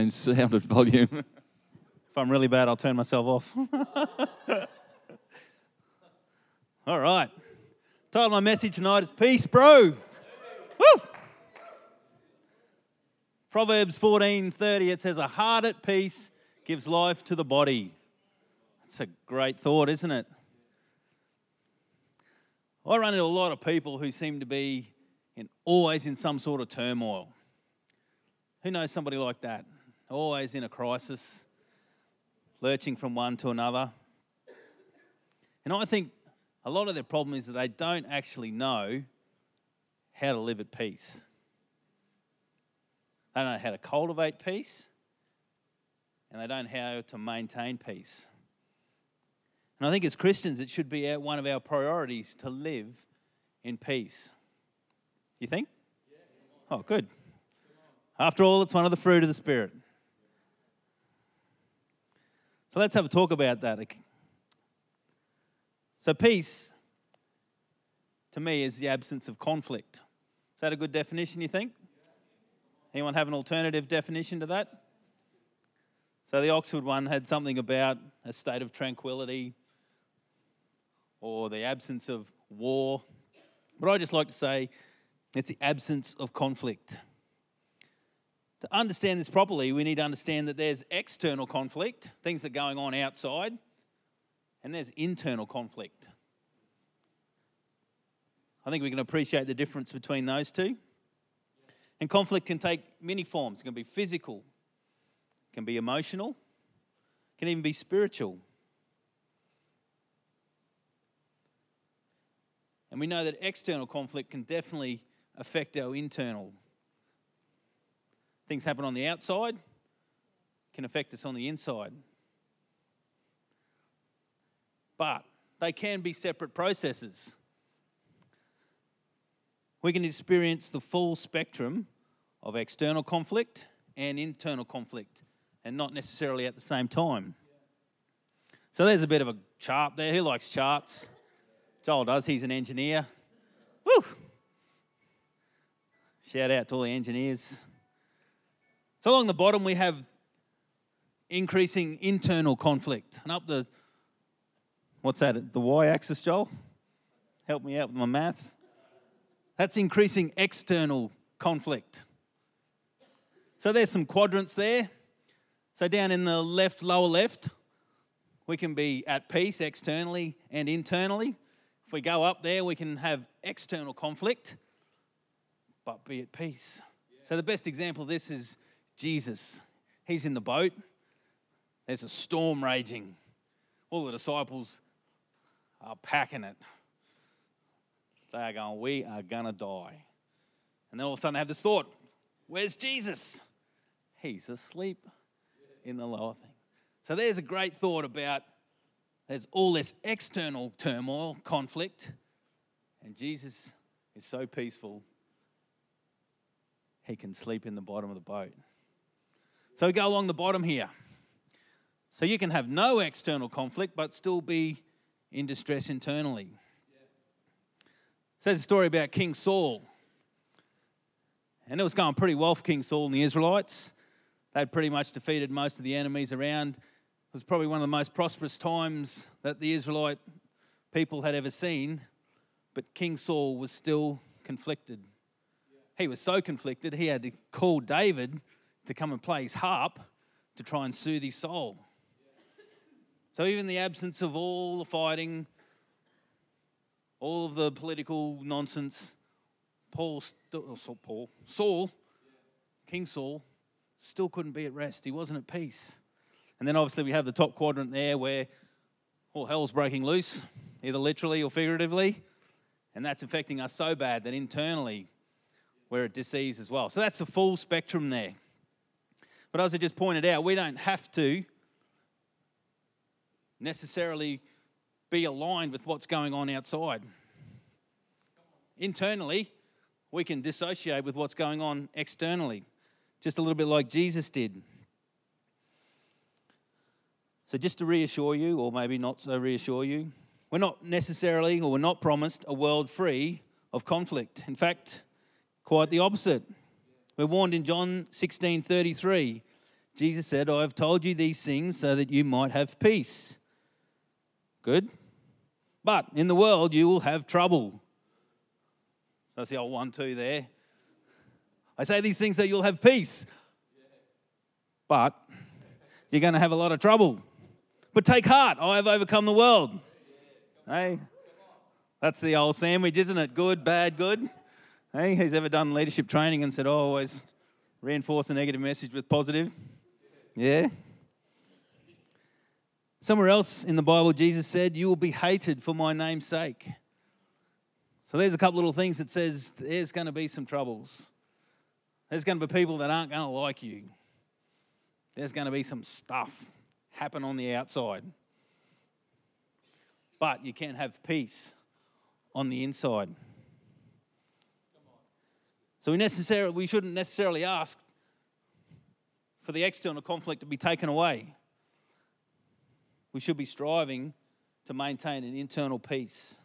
and sound and volume. If I'm really bad, I'll turn myself off. All right. Title of my message tonight is Peace, Bro. Woo! Proverbs 14:30 it says a heart at peace gives life to the body. That's a great thought, isn't it? I run into a lot of people who seem to be in, always in some sort of turmoil. Who knows somebody like that? Always in a crisis, lurching from one to another. And I think a lot of their problem is that they don't actually know how to live at peace. They don't know how to cultivate peace, and they don't know how to maintain peace. And I think as Christians, it should be one of our priorities to live in peace. You think? Oh, good. After all, it's one of the fruit of the Spirit. So let's have a talk about that. So, peace to me is the absence of conflict. Is that a good definition, you think? Anyone have an alternative definition to that? So, the Oxford one had something about a state of tranquility or the absence of war. But I just like to say it's the absence of conflict. To understand this properly, we need to understand that there's external conflict, things that are going on outside, and there's internal conflict. I think we can appreciate the difference between those two. And conflict can take many forms. It can be physical, it can be emotional, it can even be spiritual. And we know that external conflict can definitely affect our internal. Things happen on the outside, can affect us on the inside. But they can be separate processes. We can experience the full spectrum of external conflict and internal conflict, and not necessarily at the same time. So there's a bit of a chart there. Who likes charts? Joel does, he's an engineer. Woo! Shout out to all the engineers. So along the bottom, we have increasing internal conflict. And up the, what's that, the y axis, Joel? Help me out with my maths. That's increasing external conflict. So there's some quadrants there. So down in the left, lower left, we can be at peace externally and internally. If we go up there, we can have external conflict, but be at peace. So, the best example of this is Jesus. He's in the boat, there's a storm raging. All the disciples are packing it. They are going, We are going to die. And then all of a sudden they have this thought Where's Jesus? He's asleep in the lower thing. So, there's a great thought about there's all this external turmoil, conflict, and Jesus is so peaceful, he can sleep in the bottom of the boat. So we go along the bottom here. So you can have no external conflict, but still be in distress internally. There's a story about King Saul. And it was going pretty well for King Saul and the Israelites. They'd pretty much defeated most of the enemies around It was probably one of the most prosperous times that the Israelite people had ever seen, but King Saul was still conflicted. He was so conflicted, he had to call David to come and play his harp to try and soothe his soul. So, even the absence of all the fighting, all of the political nonsense, Paul, oh, Paul, Saul, King Saul, still couldn't be at rest. He wasn't at peace. And then obviously we have the top quadrant there where all hell's breaking loose, either literally or figuratively. And that's affecting us so bad that internally we're at disease as well. So that's the full spectrum there. But as I just pointed out, we don't have to necessarily be aligned with what's going on outside. Internally, we can dissociate with what's going on externally, just a little bit like Jesus did. So, just to reassure you, or maybe not so reassure you, we're not necessarily or we're not promised a world free of conflict. In fact, quite the opposite. We're warned in John 16 33 Jesus said, I have told you these things so that you might have peace. Good. But in the world you will have trouble. That's the old one, two there. I say these things so you'll have peace. But you're going to have a lot of trouble. But take heart, I have overcome the world. Hey, that's the old sandwich, isn't it? Good, bad, good. Hey, who's ever done leadership training and said, oh, always reinforce a negative message with positive? Yeah? Somewhere else in the Bible, Jesus said, You will be hated for my name's sake. So there's a couple little things that says there's going to be some troubles. There's going to be people that aren't going to like you. There's going to be some stuff happen on the outside. But you can have peace on the inside. So we necessarily we shouldn't necessarily ask for the external conflict to be taken away. We should be striving to maintain an internal peace.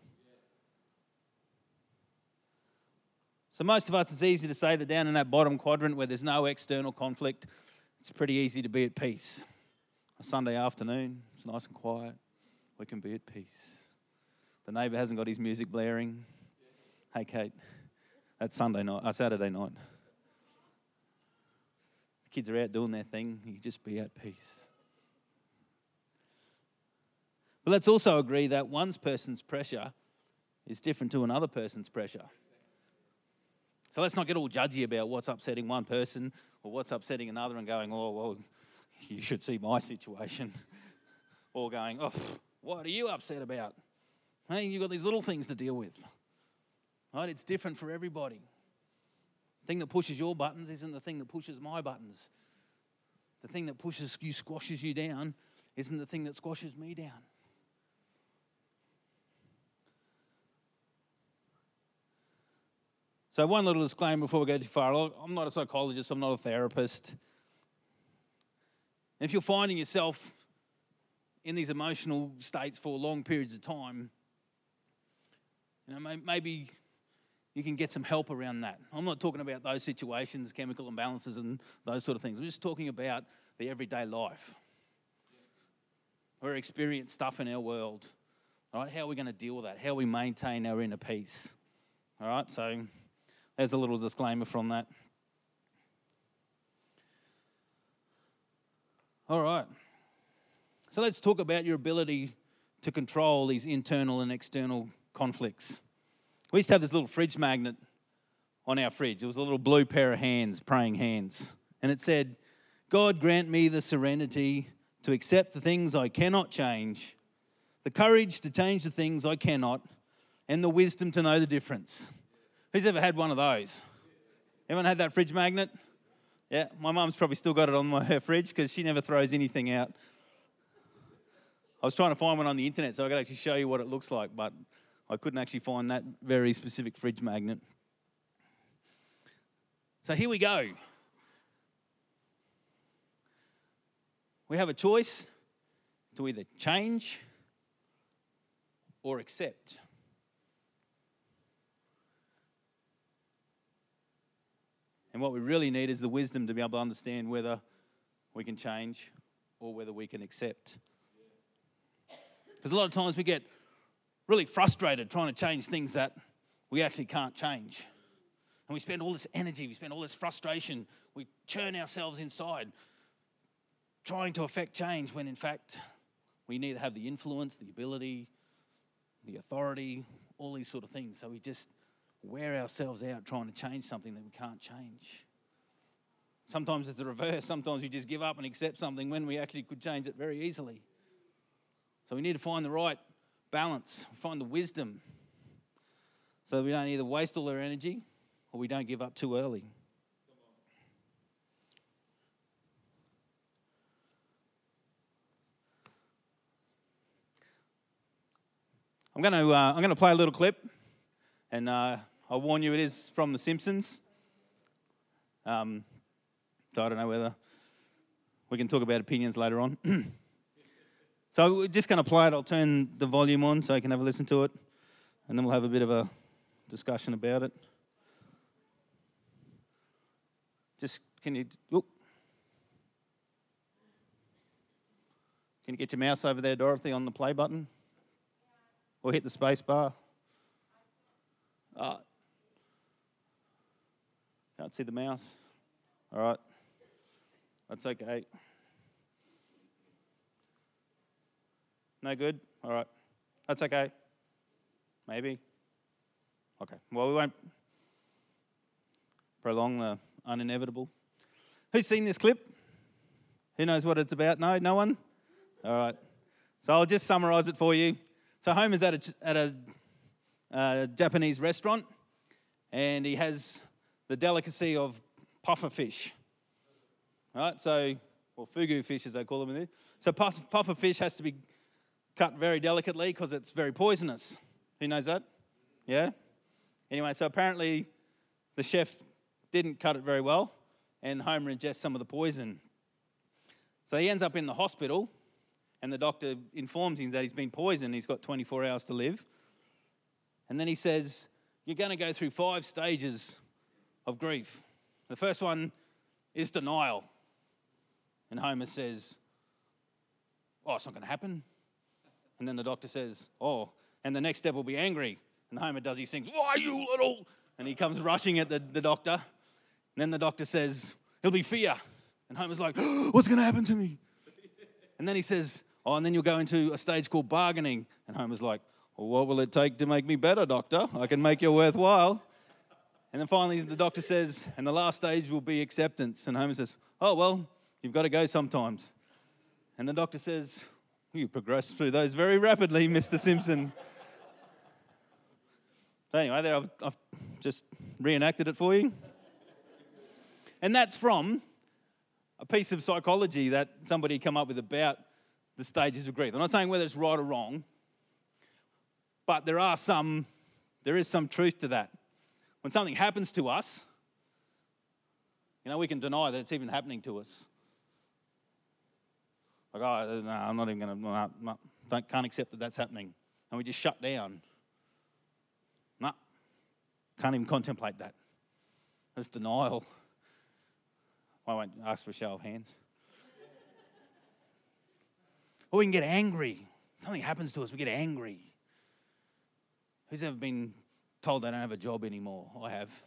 So, most of us, it's easy to say that down in that bottom quadrant where there's no external conflict, it's pretty easy to be at peace. A Sunday afternoon, it's nice and quiet, we can be at peace. The neighbour hasn't got his music blaring. Hey, Kate, that's Sunday night, uh, Saturday night. The kids are out doing their thing, you just be at peace. But let's also agree that one person's pressure is different to another person's pressure. So let's not get all judgy about what's upsetting one person or what's upsetting another and going, oh, well, you should see my situation. or going, oh, what are you upset about? Hey, you've got these little things to deal with. Right? It's different for everybody. The thing that pushes your buttons isn't the thing that pushes my buttons. The thing that pushes you, squashes you down, isn't the thing that squashes me down. So, one little disclaimer before we go too far I'm not a psychologist, I'm not a therapist. if you're finding yourself in these emotional states for long periods of time, you know, maybe you can get some help around that. I'm not talking about those situations, chemical imbalances, and those sort of things. I'm just talking about the everyday life. We're experiencing stuff in our world. All right, how are we going to deal with that? How we maintain our inner peace? All right, so there's a little disclaimer from that. All right. So let's talk about your ability to control these internal and external conflicts. We used to have this little fridge magnet on our fridge. It was a little blue pair of hands, praying hands. And it said, God grant me the serenity to accept the things I cannot change, the courage to change the things I cannot, and the wisdom to know the difference. Who's ever had one of those? Anyone had that fridge magnet? Yeah, my mum's probably still got it on my, her fridge because she never throws anything out. I was trying to find one on the internet so I could actually show you what it looks like, but I couldn't actually find that very specific fridge magnet. So here we go. We have a choice to either change or accept. And what we really need is the wisdom to be able to understand whether we can change or whether we can accept. Because a lot of times we get really frustrated trying to change things that we actually can't change. And we spend all this energy, we spend all this frustration, we churn ourselves inside trying to affect change when in fact we neither have the influence, the ability, the authority, all these sort of things. So we just wear ourselves out trying to change something that we can't change. Sometimes it's the reverse. Sometimes we just give up and accept something when we actually could change it very easily. So we need to find the right balance, find the wisdom so that we don't either waste all our energy or we don't give up too early. I'm going to, uh, I'm going to play a little clip, and uh, I'll warn you, it is from The Simpsons. Um, so I don't know whether we can talk about opinions later on. so we're just going to play it. I'll turn the volume on so you can have a listen to it, and then we'll have a bit of a discussion about it. Just can you? Can you get your mouse over there, Dorothy, on the play button? Or hit the space bar? Uh, can't see the mouse. All right. That's okay. No good? All right. That's okay. Maybe. Okay. Well, we won't prolong the uninevitable. Who's seen this clip? Who knows what it's about? No? No one? All right. So I'll just summarize it for you. So Homer's at a, at a uh, Japanese restaurant and he has the delicacy of puffer fish. Right? So, or fugu fish as they call them in there. So puffer fish has to be cut very delicately because it's very poisonous. Who knows that? Yeah? Anyway, so apparently the chef didn't cut it very well, and Homer ingests some of the poison. So he ends up in the hospital, and the doctor informs him that he's been poisoned. He's got 24 hours to live. And then he says, You're going to go through five stages of grief. The first one is denial. And Homer says, Oh, it's not going to happen. And then the doctor says, Oh, and the next step will be angry. And Homer does he sings, Why, you little? And he comes rushing at the, the doctor. And then the doctor says, He'll be fear. And Homer's like, What's going to happen to me? And then he says, Oh, and then you'll go into a stage called bargaining. And Homer's like, Well, what will it take to make me better, doctor? I can make you worthwhile. And then finally, the doctor says, And the last stage will be acceptance. And Homer says, Oh, well, you've got to go sometimes. And the doctor says, you progressed through those very rapidly, Mr. Simpson. anyway, there I've, I've just reenacted it for you. And that's from a piece of psychology that somebody come up with about the stages of grief. I'm not saying whether it's right or wrong, but there are some, there is some truth to that. When something happens to us, you know, we can deny that it's even happening to us. Like, oh, uh, no, I'm not even going to, no, no, can't accept that that's happening. And we just shut down. No, can't even contemplate that. That's denial. I won't ask for a show of hands. or we can get angry. Something happens to us, we get angry. Who's ever been told they don't have a job anymore? I have.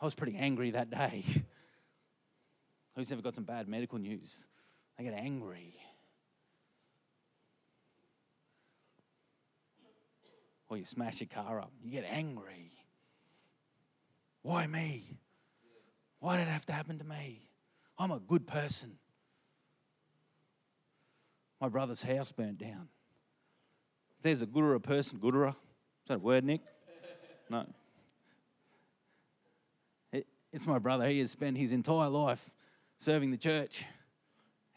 I was pretty angry that day. Who's ever got some bad medical news? I get angry. Or you smash your car up, you get angry. Why me? Why did it have to happen to me? I'm a good person. My brother's house burnt down. If there's a Gurura person, Gurura, is that a word, Nick? No. It, it's my brother. He has spent his entire life serving the church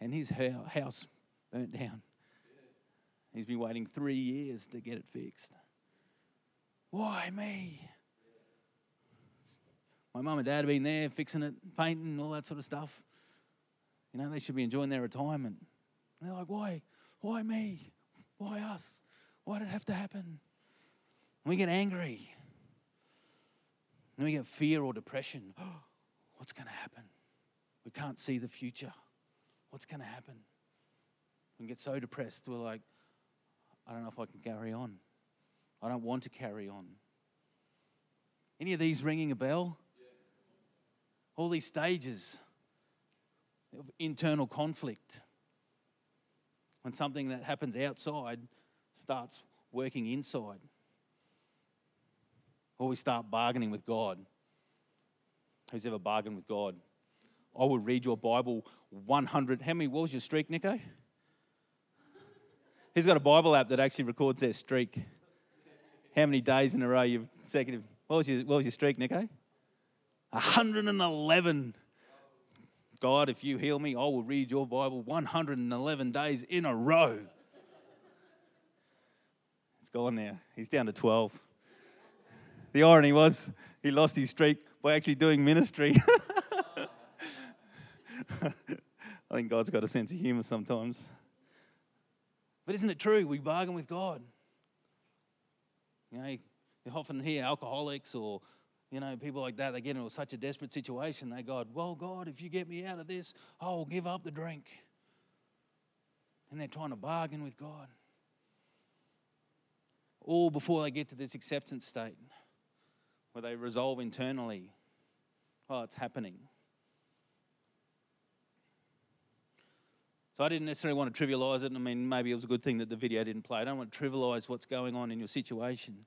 and his house burnt down. He's been waiting three years to get it fixed. Why me? My mum and dad have been there fixing it, painting, all that sort of stuff. You know, they should be enjoying their retirement. And they're like, why? Why me? Why us? Why did it have to happen? And we get angry. And we get fear or depression. What's going to happen? We can't see the future. What's going to happen? We get so depressed, we're like, I don't know if I can carry on. I don't want to carry on. Any of these ringing a bell? All these stages of internal conflict. When something that happens outside starts working inside. Or we start bargaining with God. Who's ever bargained with God? I will read your Bible 100. How many, what was your streak, Nico? He's got a Bible app that actually records their streak. How many days in a row you've consecutive. What was your, what was your streak, Nico? 111. God, if you heal me, I will read your Bible 111 days in a row. It's gone now. He's down to 12. The irony was he lost his streak by actually doing ministry. I think God's got a sense of humor sometimes. But isn't it true? We bargain with God. You know, you often hear alcoholics or, you know, people like that, they get into such a desperate situation, they go, Well, God, if you get me out of this, I'll give up the drink. and they're trying to bargain with God. All before they get to this acceptance state where they resolve internally, oh, it's happening. I didn't necessarily want to trivialize it. I mean, maybe it was a good thing that the video didn't play. I don't want to trivialize what's going on in your situation.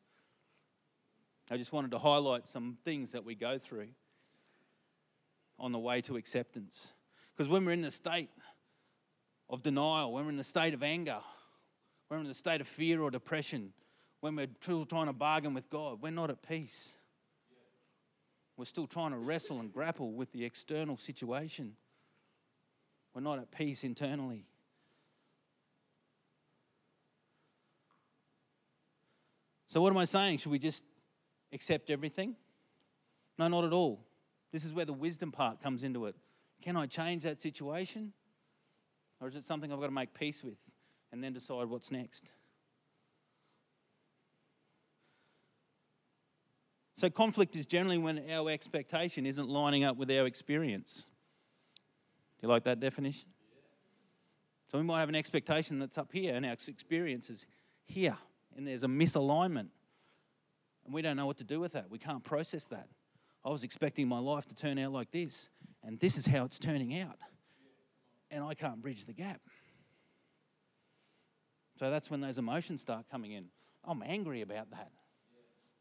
I just wanted to highlight some things that we go through on the way to acceptance. Because when we're in the state of denial, when we're in the state of anger, when we're in the state of fear or depression, when we're still trying to bargain with God, we're not at peace. We're still trying to wrestle and grapple with the external situation. We're not at peace internally. So, what am I saying? Should we just accept everything? No, not at all. This is where the wisdom part comes into it. Can I change that situation? Or is it something I've got to make peace with and then decide what's next? So, conflict is generally when our expectation isn't lining up with our experience. You like that definition? So, we might have an expectation that's up here and our experience is here, and there's a misalignment. And we don't know what to do with that. We can't process that. I was expecting my life to turn out like this, and this is how it's turning out. And I can't bridge the gap. So that's when those emotions start coming in. I'm angry about that.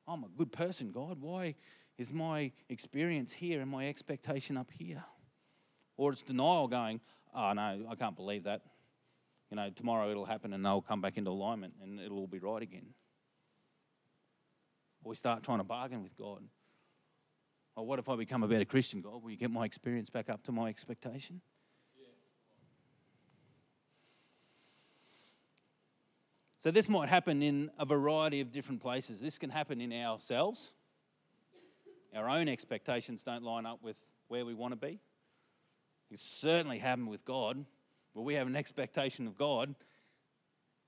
I'm a good person, God. Why is my experience here and my expectation up here? Or it's denial going, oh no, I can't believe that. You know, tomorrow it'll happen and they'll come back into alignment and it'll all be right again. Or we start trying to bargain with God. Or what if I become a better Christian, God? Will you get my experience back up to my expectation? So, this might happen in a variety of different places. This can happen in ourselves. Our own expectations don't line up with where we want to be. It certainly happened with God, But we have an expectation of God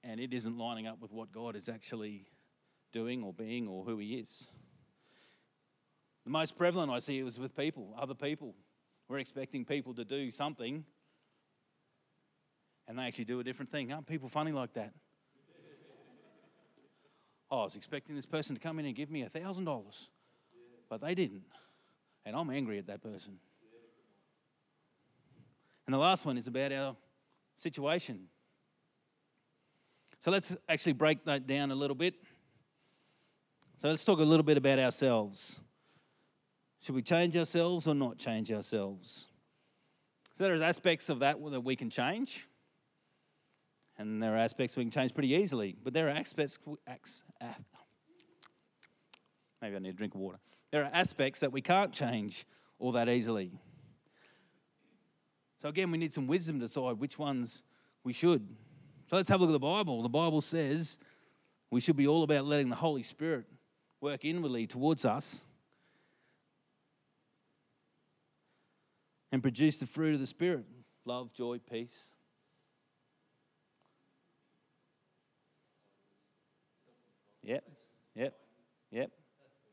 and it isn't lining up with what God is actually doing or being or who He is. The most prevalent I see it was with people, other people. We're expecting people to do something and they actually do a different thing. Aren't people funny like that? oh, I was expecting this person to come in and give me a $1,000, but they didn't. And I'm angry at that person. And the last one is about our situation. So let's actually break that down a little bit. So let's talk a little bit about ourselves. Should we change ourselves or not change ourselves? So there's aspects of that that we can change, and there are aspects we can change pretty easily. But there are aspects. Ah, maybe I need a drink of water. There are aspects that we can't change all that easily. So again, we need some wisdom to decide which ones we should. So let's have a look at the Bible. The Bible says we should be all about letting the Holy Spirit work inwardly towards us and produce the fruit of the Spirit love, joy, peace. Yep, yep, yep.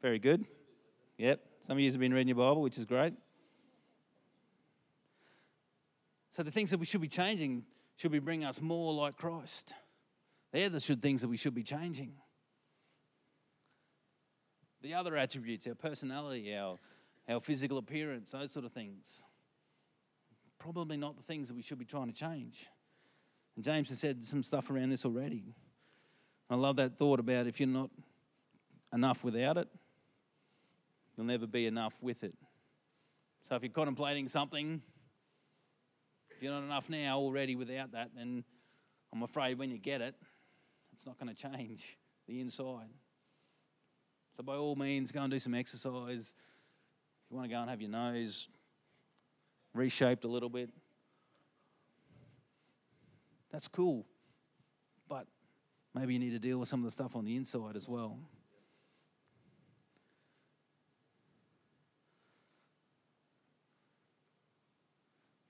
Very good. Yep. Some of you have been reading your Bible, which is great. So the things that we should be changing should be bringing us more like Christ. They're the things that we should be changing. The other attributes, our personality, our, our physical appearance, those sort of things, probably not the things that we should be trying to change. And James has said some stuff around this already. I love that thought about if you're not enough without it, you'll never be enough with it. So if you're contemplating something, you're not enough now already without that, then I'm afraid when you get it, it's not going to change the inside. So, by all means, go and do some exercise. If you want to go and have your nose reshaped a little bit, that's cool. But maybe you need to deal with some of the stuff on the inside as well.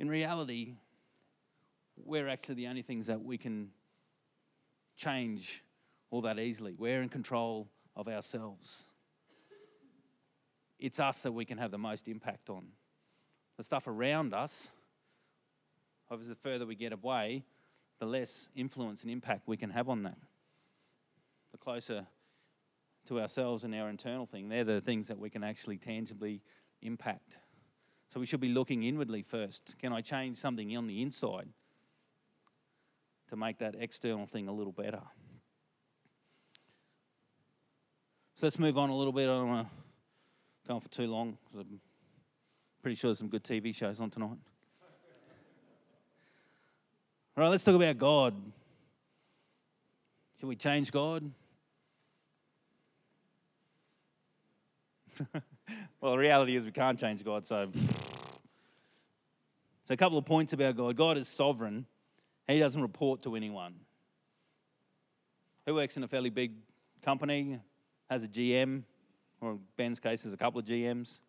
In reality, we're actually the only things that we can change all that easily. We're in control of ourselves. It's us that we can have the most impact on. The stuff around us, obviously, the further we get away, the less influence and impact we can have on that. The closer to ourselves and our internal thing, they're the things that we can actually tangibly impact. So we should be looking inwardly first. Can I change something on the inside to make that external thing a little better? So let's move on a little bit. I don't want to go on for too long because I'm pretty sure there's some good TV shows on tonight. All right, let's talk about God. Should we change God? well, the reality is we can't change God, so. So, a couple of points about God. God is sovereign, He doesn't report to anyone. He works in a fairly big company, has a GM, or Ben's case, there's a couple of GMs.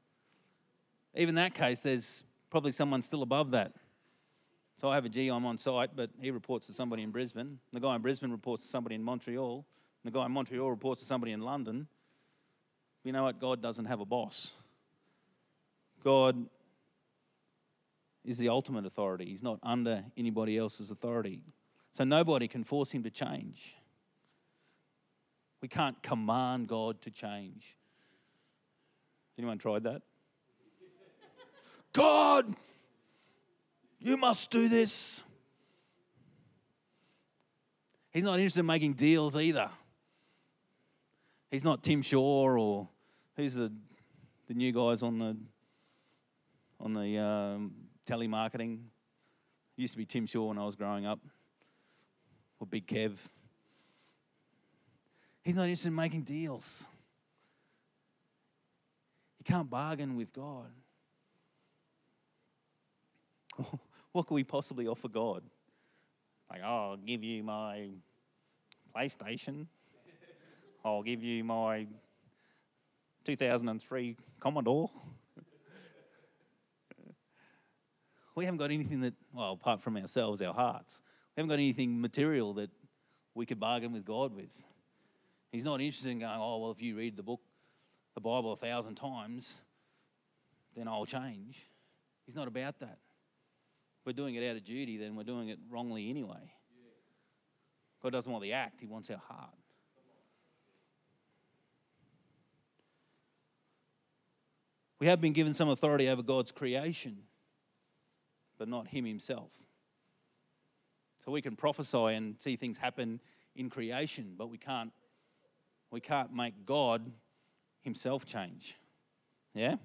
Even that case, there's probably someone still above that. So I have a GM on site, but he reports to somebody in Brisbane. The guy in Brisbane reports to somebody in Montreal. The guy in Montreal reports to somebody in London you know what? God doesn't have a boss. God is the ultimate authority. He's not under anybody else's authority. So nobody can force him to change. We can't command God to change. Anyone tried that? God, you must do this. He's not interested in making deals either. He's not Tim Shaw or who's the the new guys on the on the um, telemarketing. Used to be Tim Shaw when I was growing up, or Big Kev. He's not interested in making deals. You can't bargain with God. what could we possibly offer God? Like, oh, I'll give you my PlayStation. I'll give you my 2003 Commodore. We haven't got anything that, well, apart from ourselves, our hearts, we haven't got anything material that we could bargain with God with. He's not interested in going, oh, well, if you read the book, the Bible a thousand times, then I'll change. He's not about that. If we're doing it out of duty, then we're doing it wrongly anyway. God doesn't want the act, He wants our heart. We have been given some authority over God's creation, but not Him Himself. So we can prophesy and see things happen in creation, but we can't, we can't make God Himself change. Yeah?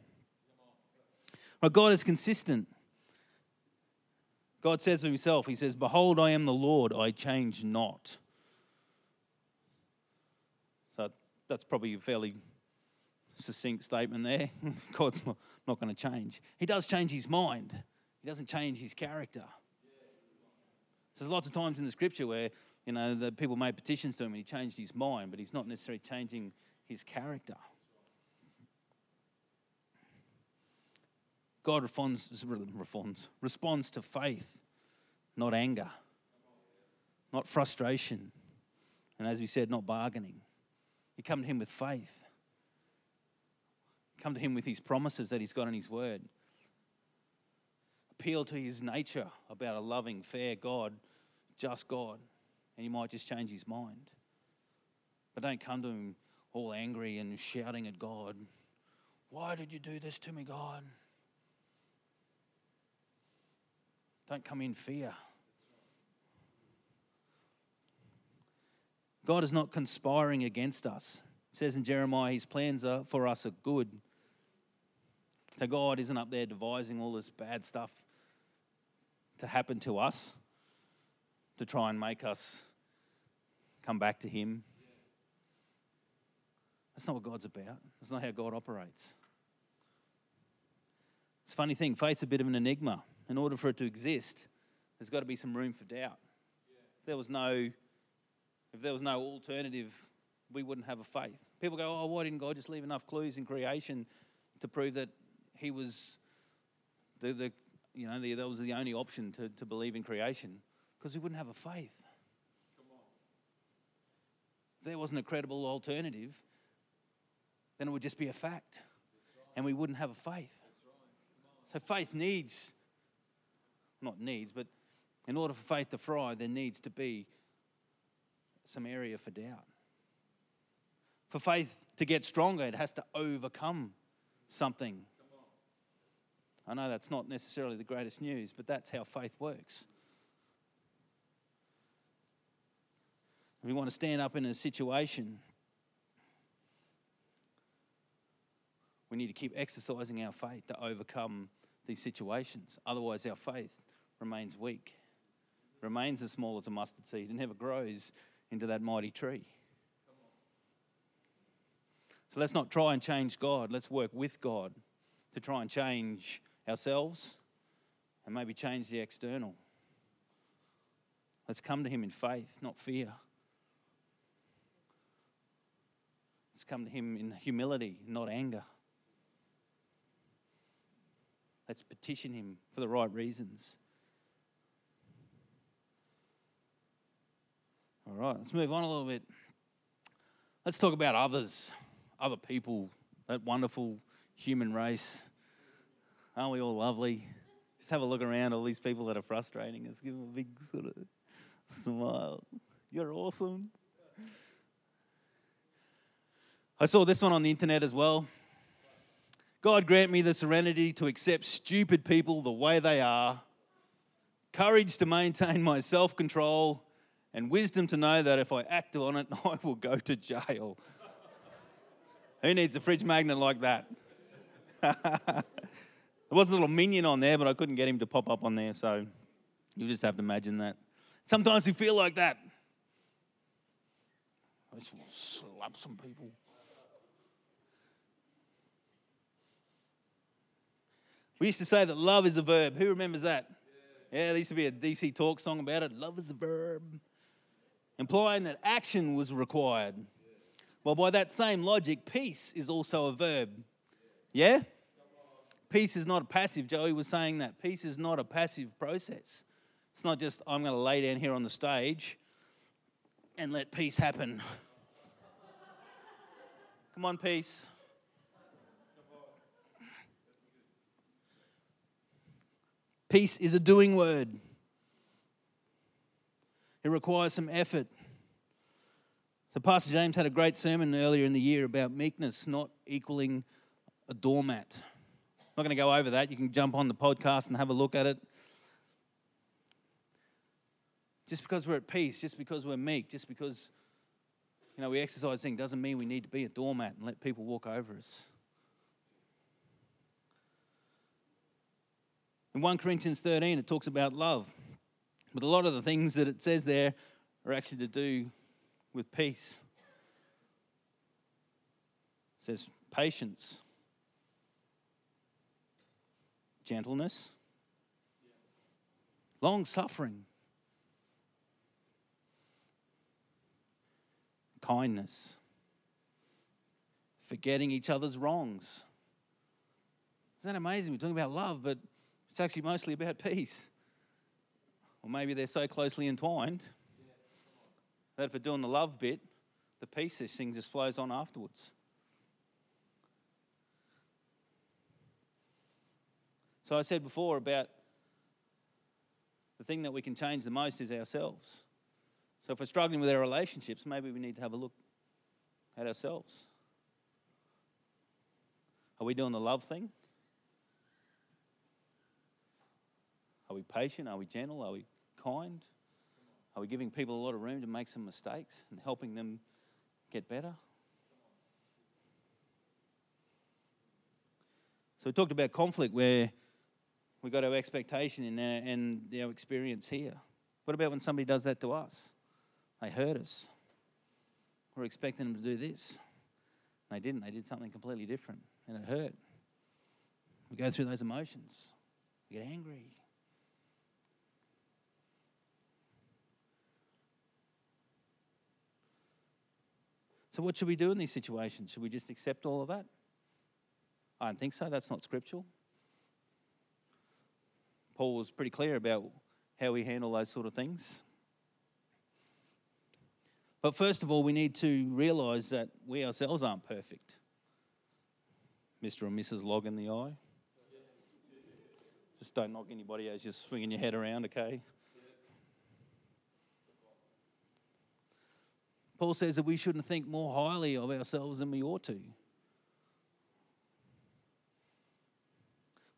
Right, God is consistent. God says of Himself, He says, Behold, I am the Lord, I change not. So that's probably a fairly succinct statement there. God's not, not going to change. He does change his mind, he doesn't change his character. There's lots of times in the scripture where, you know, the people made petitions to him and he changed his mind, but he's not necessarily changing his character. God responds, responds, responds to faith, not anger, not frustration, and as we said, not bargaining. You come to him with faith. Come to Him with His promises that He's got in His Word. Appeal to His nature about a loving, fair God, just God, and He might just change His mind. But don't come to Him all angry and shouting at God. Why did you do this to me, God? Don't come in fear. God is not conspiring against us. It says in Jeremiah, His plans are for us are good, so God isn't up there devising all this bad stuff to happen to us to try and make us come back to Him. That's not what God's about. That's not how God operates. It's a funny thing, faith's a bit of an enigma. In order for it to exist, there's got to be some room for doubt. If there was no if there was no alternative, we wouldn't have a faith. People go, Oh, why didn't God just leave enough clues in creation to prove that he was the, the you know, the, that was the only option to, to believe in creation because we wouldn't have a faith. If there wasn't a credible alternative, then it would just be a fact and we wouldn't have a faith. So faith needs, not needs, but In order for faith to thrive, there needs to be some area for doubt. For faith to get stronger, it has to overcome something. I know that's not necessarily the greatest news, but that's how faith works. If we want to stand up in a situation. We need to keep exercising our faith to overcome these situations. Otherwise, our faith remains weak, remains as small as a mustard seed, and never grows into that mighty tree. So let's not try and change God. Let's work with God to try and change ourselves and maybe change the external. Let's come to Him in faith, not fear. Let's come to Him in humility, not anger. Let's petition Him for the right reasons. All right, let's move on a little bit. Let's talk about others, other people, that wonderful human race. Aren't we all lovely? Just have a look around, all these people that are frustrating us. Give them a big sort of smile. You're awesome. I saw this one on the internet as well. God grant me the serenity to accept stupid people the way they are, courage to maintain my self control, and wisdom to know that if I act on it, I will go to jail. Who needs a fridge magnet like that? there was a little minion on there, but I couldn't get him to pop up on there, so you just have to imagine that. Sometimes you feel like that. I just want to slap some people. We used to say that love is a verb. Who remembers that? Yeah, there used to be a DC Talk song about it. Love is a verb, implying that action was required. Well, by that same logic, peace is also a verb. Yeah? Peace is not passive. Joey was saying that. Peace is not a passive process. It's not just, I'm going to lay down here on the stage and let peace happen. Come on, peace. Peace is a doing word, it requires some effort. So, Pastor James had a great sermon earlier in the year about meekness not equaling a doormat. Not going to go over that. You can jump on the podcast and have a look at it. Just because we're at peace, just because we're meek, just because you know we exercise things doesn't mean we need to be a doormat and let people walk over us. In 1 Corinthians 13, it talks about love. But a lot of the things that it says there are actually to do with peace. It says patience, gentleness, long suffering, kindness, forgetting each other's wrongs. Isn't that amazing? We're talking about love, but it's actually mostly about peace. Or maybe they're so closely entwined that if we're doing the love bit, the peace thing just flows on afterwards. So I said before about the thing that we can change the most is ourselves. So if we're struggling with our relationships, maybe we need to have a look at ourselves. Are we doing the love thing? Are we patient? Are we gentle? Are we kind? Are we giving people a lot of room to make some mistakes and helping them get better? So we talked about conflict where we got our expectation in our, and our experience here. What about when somebody does that to us? They hurt us. We're expecting them to do this. They didn't. They did something completely different, and it hurt. We go through those emotions. We get angry. So, what should we do in these situations? Should we just accept all of that? I don't think so. That's not scriptural. Paul was pretty clear about how we handle those sort of things. But first of all, we need to realize that we ourselves aren't perfect. Mr. and Mrs. Log in the eye. Just don't knock anybody as you're swinging your head around, okay? Paul says that we shouldn't think more highly of ourselves than we ought to.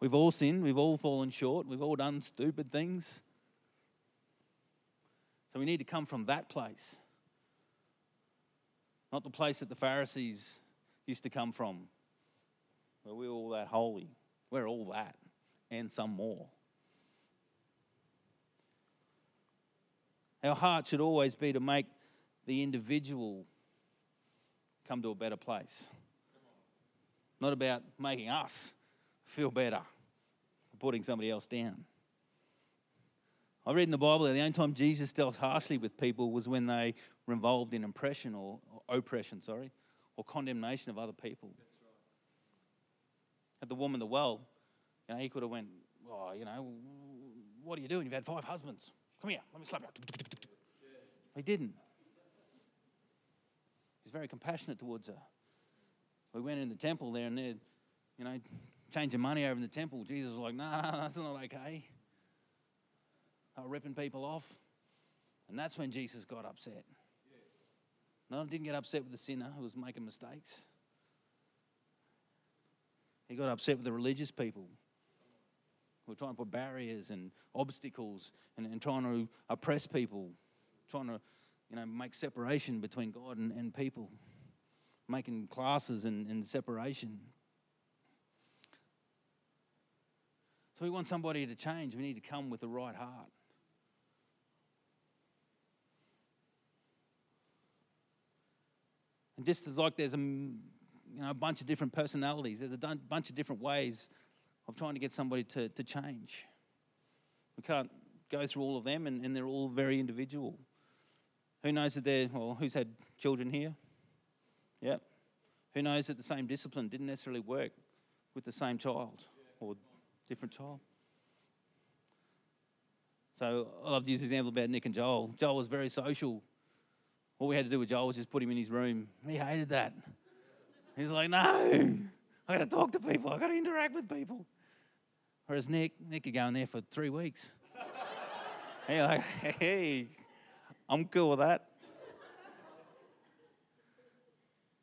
We've all sinned, we've all fallen short, we've all done stupid things. So we need to come from that place, not the place that the Pharisees used to come from, where we're all that holy. We're all that and some more. Our heart should always be to make the individual come to a better place. Not about making us feel better, putting somebody else down. I read in the Bible that the only time Jesus dealt harshly with people was when they were involved in oppression or, or oppression, sorry, or condemnation of other people. Right. At the woman at the well, you know, he could have went, oh, you know, what are you doing? You've had five husbands. Come here, let me slap you. He didn't. He's very compassionate towards her. We went in the temple there and they're, you know, changing money over in the temple. Jesus was like, no, nah, that's not okay. They were ripping people off. And that's when Jesus got upset. No, he didn't get upset with the sinner who was making mistakes. He got upset with the religious people who were trying to put barriers and obstacles and, and trying to oppress people, trying to you know, make separation between God and, and people, making classes and, and separation. So we want somebody to change. We need to come with the right heart. And just as like there's a, you know, a bunch of different personalities, there's a bunch of different ways of trying to get somebody to, to change. We can't go through all of them, and, and they're all very individual. Who knows that they're, well, who's had children here? Yep. Who knows that the same discipline didn't necessarily work with the same child or different child? So I love to use the example about Nick and Joel. Joel was very social. All we had to do with Joel was just put him in his room. He hated that. He was like, no, I got to talk to people. I got to interact with people. Whereas Nick, Nick could go in there for three weeks. He's like, hey, I'm cool with that.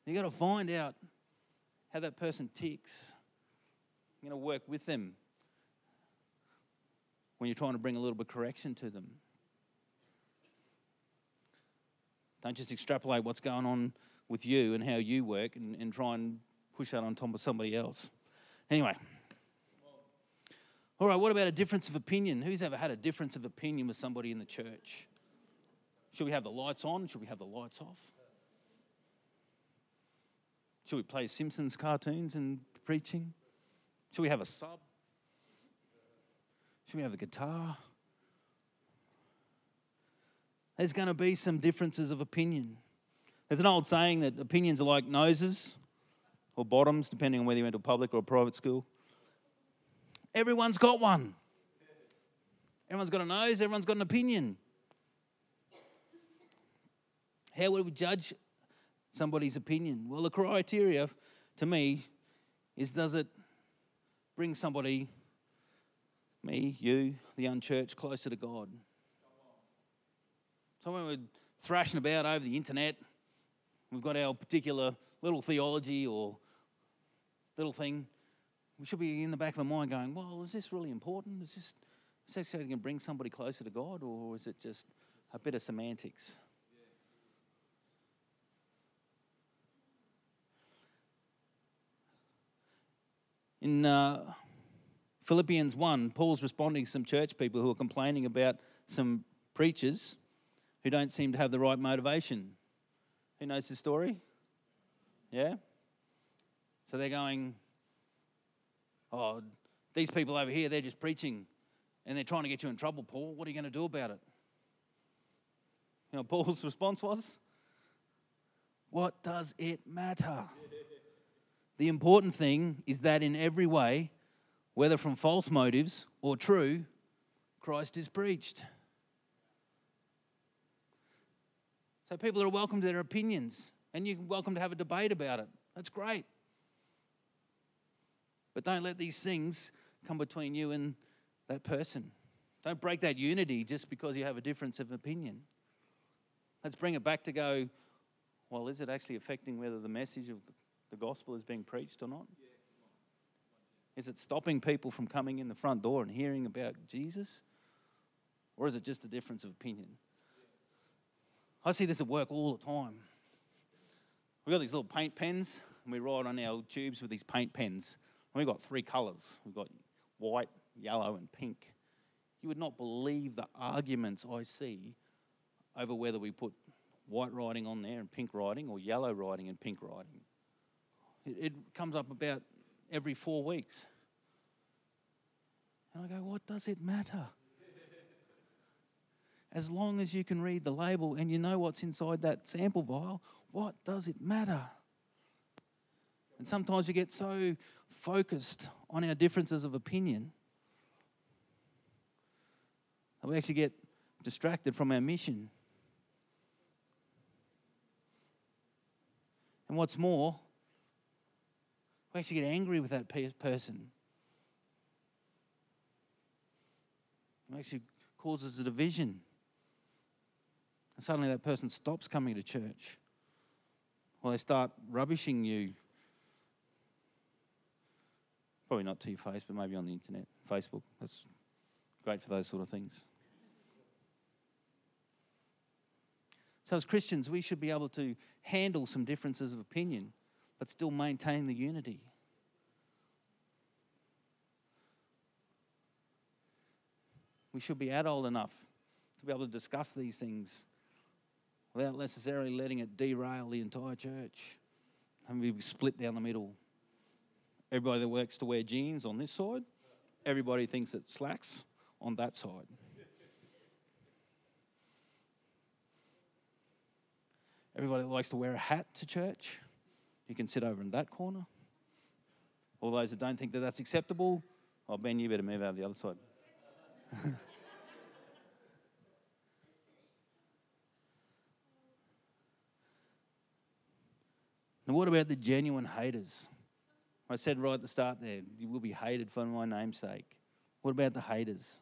You got to find out how that person ticks. You're to work with them when you're trying to bring a little bit of correction to them. Don't just extrapolate what's going on with you and how you work and, and try and push that on top of somebody else. Anyway. All right, what about a difference of opinion? Who's ever had a difference of opinion with somebody in the church? Should we have the lights on? Should we have the lights off? Should we play Simpsons cartoons and preaching? Should we have a sub? Should we have a guitar? There's going to be some differences of opinion. There's an old saying that opinions are like noses or bottoms, depending on whether you went to a public or a private school. Everyone's got one. Everyone's got a nose, everyone's got an opinion. How would we judge somebody's opinion? Well, the criteria to me is does it bring somebody, me, you, the unchurched, closer to God? So when we're thrashing about over the internet, we've got our particular little theology or little thing, we should be in the back of our mind going, well, is this really important? Is this, is this actually going to bring somebody closer to God or is it just a bit of semantics? In uh, Philippians 1, Paul's responding to some church people who are complaining about some preachers who don't seem to have the right motivation. Who knows the story? Yeah? So they're going, oh, these people over here, they're just preaching and they're trying to get you in trouble, Paul. What are you going to do about it? You know, Paul's response was, What does it matter? The important thing is that in every way, whether from false motives or true, Christ is preached. So people are welcome to their opinions, and you're welcome to have a debate about it. That's great. But don't let these things come between you and that person. Don't break that unity just because you have a difference of opinion. Let's bring it back to go, well, is it actually affecting whether the message of the gospel is being preached or not? Is it stopping people from coming in the front door and hearing about Jesus? Or is it just a difference of opinion? I see this at work all the time. We've got these little paint pens, and we write on our tubes with these paint pens. And we've got three colours we've got white, yellow, and pink. You would not believe the arguments I see over whether we put white writing on there and pink writing or yellow writing and pink writing. It, it comes up about every four weeks. And I go, what does it matter? As long as you can read the label and you know what's inside that sample vial, what does it matter? And sometimes we get so focused on our differences of opinion that we actually get distracted from our mission. And what's more, we actually get angry with that person. It actually causes a division. And suddenly that person stops coming to church. Or they start rubbishing you. Probably not to your face, but maybe on the internet, Facebook. That's great for those sort of things. So, as Christians, we should be able to handle some differences of opinion, but still maintain the unity. We should be adult enough to be able to discuss these things without necessarily letting it derail the entire church and be split down the middle. Everybody that works to wear jeans on this side, everybody thinks it slacks on that side. Everybody that likes to wear a hat to church, you can sit over in that corner. All those that don't think that that's acceptable, oh, Ben, you better move out the other side. And what about the genuine haters? I said right at the start there, you will be hated for my namesake. What about the haters?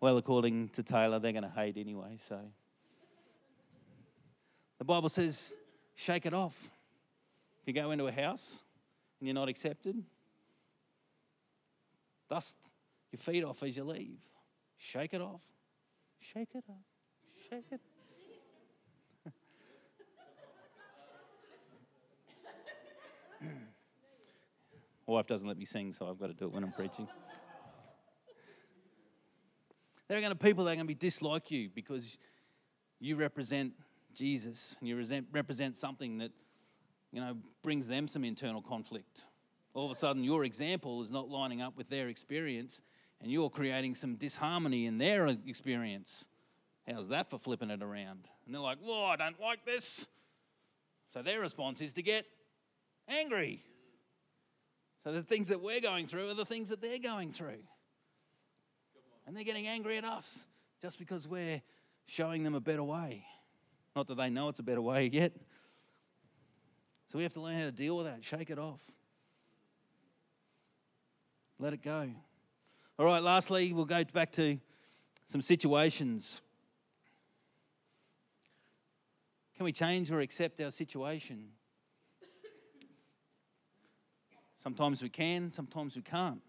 Well, according to Taylor, they're going to hate anyway, so. The Bible says, shake it off. If you go into a house and you're not accepted, dust your feet off as you leave. Shake it off. Shake it off. Shake it My wife doesn't let me sing, so I've got to do it when I'm preaching. There are going to be people that are going to be dislike you because you represent Jesus and you represent something that, you know, brings them some internal conflict. All of a sudden, your example is not lining up with their experience and you're creating some disharmony in their experience. How's that for flipping it around? And they're like, whoa, I don't like this. So their response is to get angry. So the things that we're going through are the things that they're going through. And they're getting angry at us just because we're showing them a better way. Not that they know it's a better way yet. So we have to learn how to deal with that, shake it off. Let it go. All right, lastly, we'll go back to some situations. Can we change or accept our situation? Sometimes we can, sometimes we can't.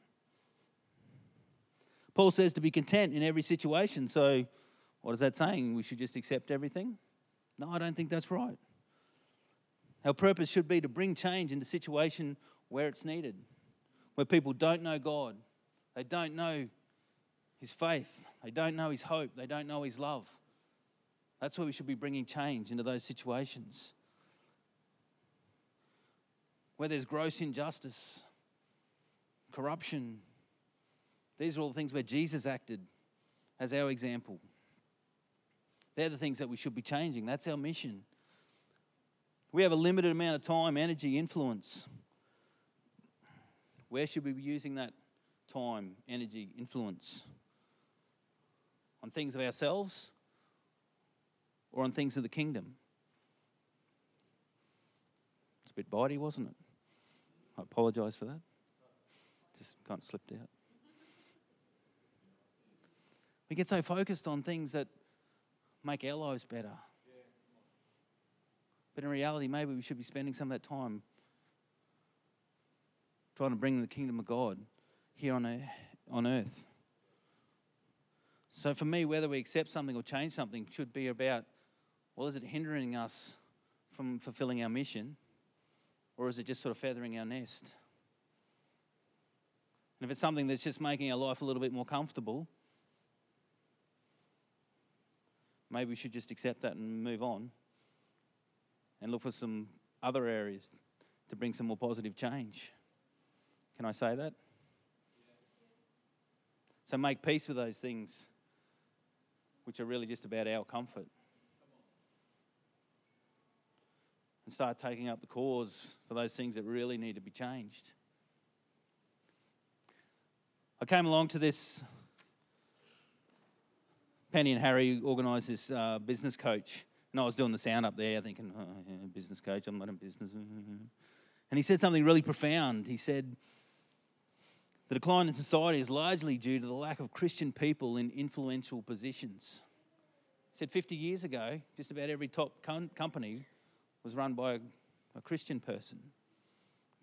Paul says to be content in every situation. So, what is that saying? We should just accept everything? No, I don't think that's right. Our purpose should be to bring change into situation where it's needed, where people don't know God, they don't know His faith, they don't know His hope, they don't know His love. That's where we should be bringing change into those situations where there's gross injustice, corruption. These are all the things where Jesus acted as our example. They're the things that we should be changing. That's our mission. We have a limited amount of time, energy, influence. Where should we be using that time, energy, influence? On things of ourselves or on things of the kingdom? It's a bit bitey, wasn't it? I apologise for that. Just kind of slipped out. We get so focused on things that make our lives better. But in reality, maybe we should be spending some of that time trying to bring the kingdom of God here on, on earth. So for me, whether we accept something or change something should be about well, is it hindering us from fulfilling our mission? Or is it just sort of feathering our nest? And if it's something that's just making our life a little bit more comfortable, maybe we should just accept that and move on and look for some other areas to bring some more positive change. Can I say that? So make peace with those things which are really just about our comfort. And start taking up the cause for those things that really need to be changed. I came along to this. Penny and Harry organised this uh, business coach. And I was doing the sound up there thinking, oh, yeah, business coach, I'm not in business. And he said something really profound. He said, the decline in society is largely due to the lack of Christian people in influential positions. He said 50 years ago, just about every top com- company was run by a, a Christian person.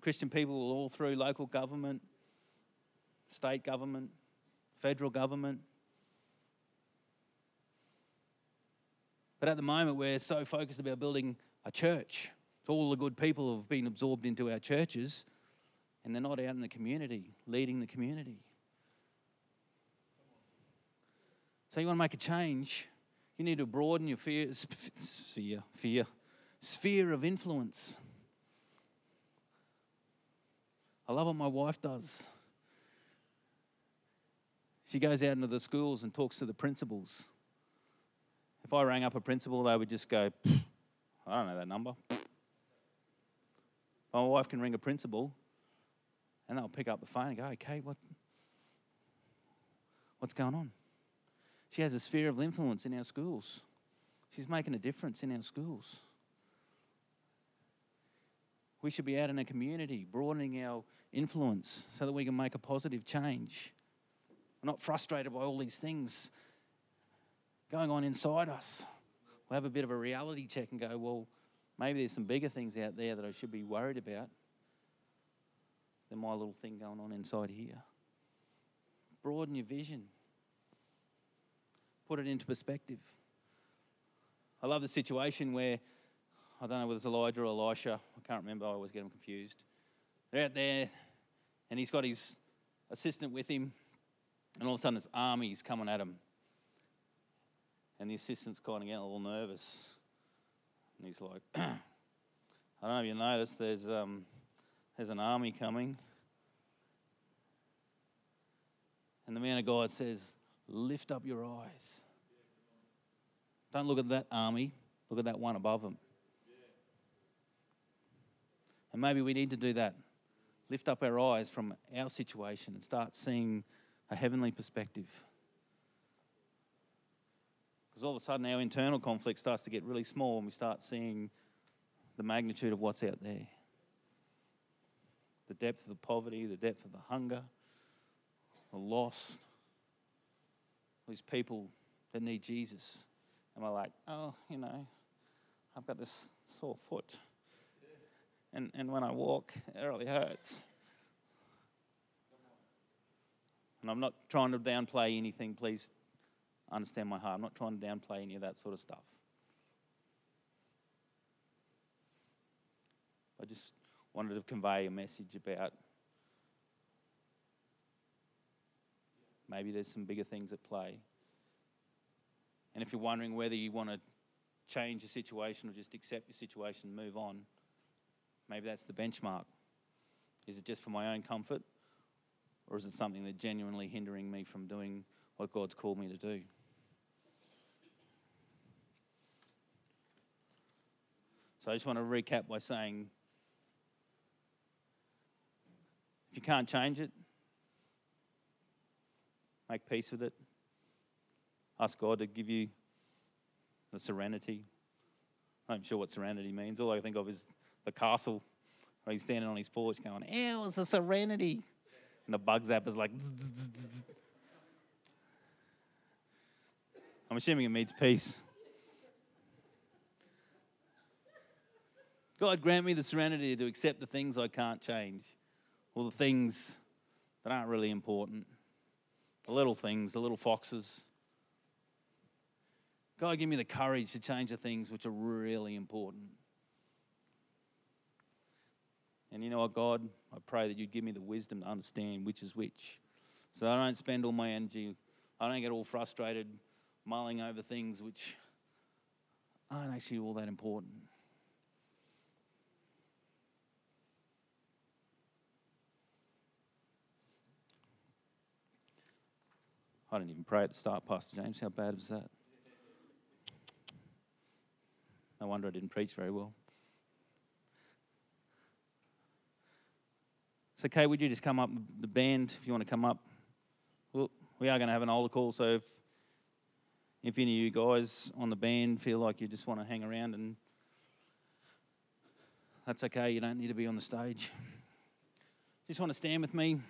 Christian people all through local government, state government, federal government. But at the moment, we're so focused about building a church. So all the good people have been absorbed into our churches and they're not out in the community, leading the community. So you want to make a change, you need to broaden your fear, sphere, fear, sphere of influence. I love what my wife does. She goes out into the schools and talks to the principals. If I rang up a principal, they would just go, I don't know that number. My wife can ring a principal and they'll pick up the phone and go, okay, what, what's going on? She has a sphere of influence in our schools. She's making a difference in our schools. We should be out in a community, broadening our influence so that we can make a positive change. We're not frustrated by all these things going on inside us. We'll have a bit of a reality check and go, well, maybe there's some bigger things out there that I should be worried about than my little thing going on inside here. Broaden your vision, put it into perspective. I love the situation where, I don't know whether it's Elijah or Elisha, I can't remember, I always get them confused. They're out there, and he's got his assistant with him, and all of a sudden, this army's coming at him. And the assistant's kind of getting a little nervous. And he's like, I don't know if you noticed, there's um, there's an army coming. And the man of God says, Lift up your eyes. Don't look at that army, look at that one above them. And maybe we need to do that. Lift up our eyes from our situation and start seeing a heavenly perspective. Because all of a sudden, our internal conflict starts to get really small and we start seeing the magnitude of what's out there the depth of the poverty, the depth of the hunger, the loss. these people that need Jesus. And we're like, oh, you know, I've got this sore foot. And, and when I walk, it really hurts. And I'm not trying to downplay anything, please understand my heart. I'm not trying to downplay any of that sort of stuff. I just wanted to convey a message about maybe there's some bigger things at play. And if you're wondering whether you want to change your situation or just accept your situation and move on, maybe that's the benchmark. Is it just for my own comfort? Or is it something that's genuinely hindering me from doing what God's called me to do? So I just want to recap by saying If you can't change it, make peace with it. Ask God to give you the serenity. I'm not sure what serenity means. All I think of is the castle where he's standing on his porch going, Ew, it's a serenity. And the bug zapper's like. I'm assuming it means peace. God, grant me the serenity to accept the things I can't change or the things that aren't really important, the little things, the little foxes. God, give me the courage to change the things which are really important. And you know what, God, I pray that you'd give me the wisdom to understand which is which. So I don't spend all my energy, I don't get all frustrated mulling over things which aren't actually all that important. I didn't even pray at the start, Pastor James. How bad was that? No wonder I didn't preach very well. So, Kate, would you just come up, the band, if you want to come up? Well, we are going to have an altar call, so if, if any of you guys on the band feel like you just want to hang around, and that's okay, you don't need to be on the stage. Just want to stand with me.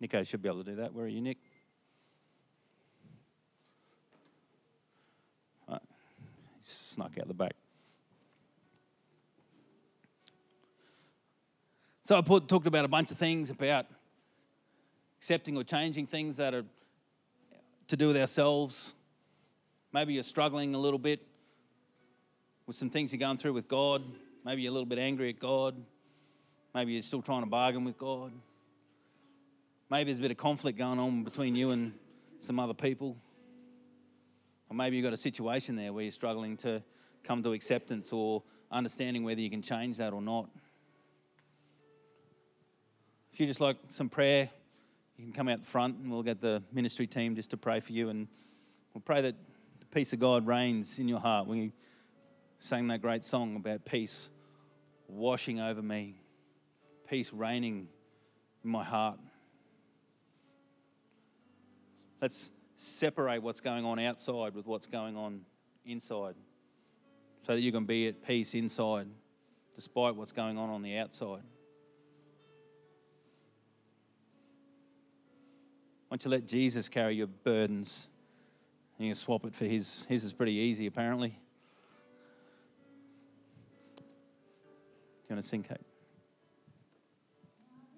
Nico should be able to do that. Where are you, Nick? Right. He snuck out the back. So I put, talked about a bunch of things about accepting or changing things that are to do with ourselves. Maybe you're struggling a little bit with some things you're going through with God. Maybe you're a little bit angry at God. Maybe you're still trying to bargain with God. Maybe there's a bit of conflict going on between you and some other people. Or maybe you've got a situation there where you're struggling to come to acceptance or understanding whether you can change that or not. If you just like some prayer, you can come out the front and we'll get the ministry team just to pray for you. And we'll pray that the peace of God reigns in your heart. We sang that great song about peace washing over me, peace reigning in my heart. Let's separate what's going on outside with what's going on inside so that you can be at peace inside despite what's going on on the outside. Why don't you let Jesus carry your burdens? And you can swap it for his. His is pretty easy, apparently. Do you want to sing, Kate?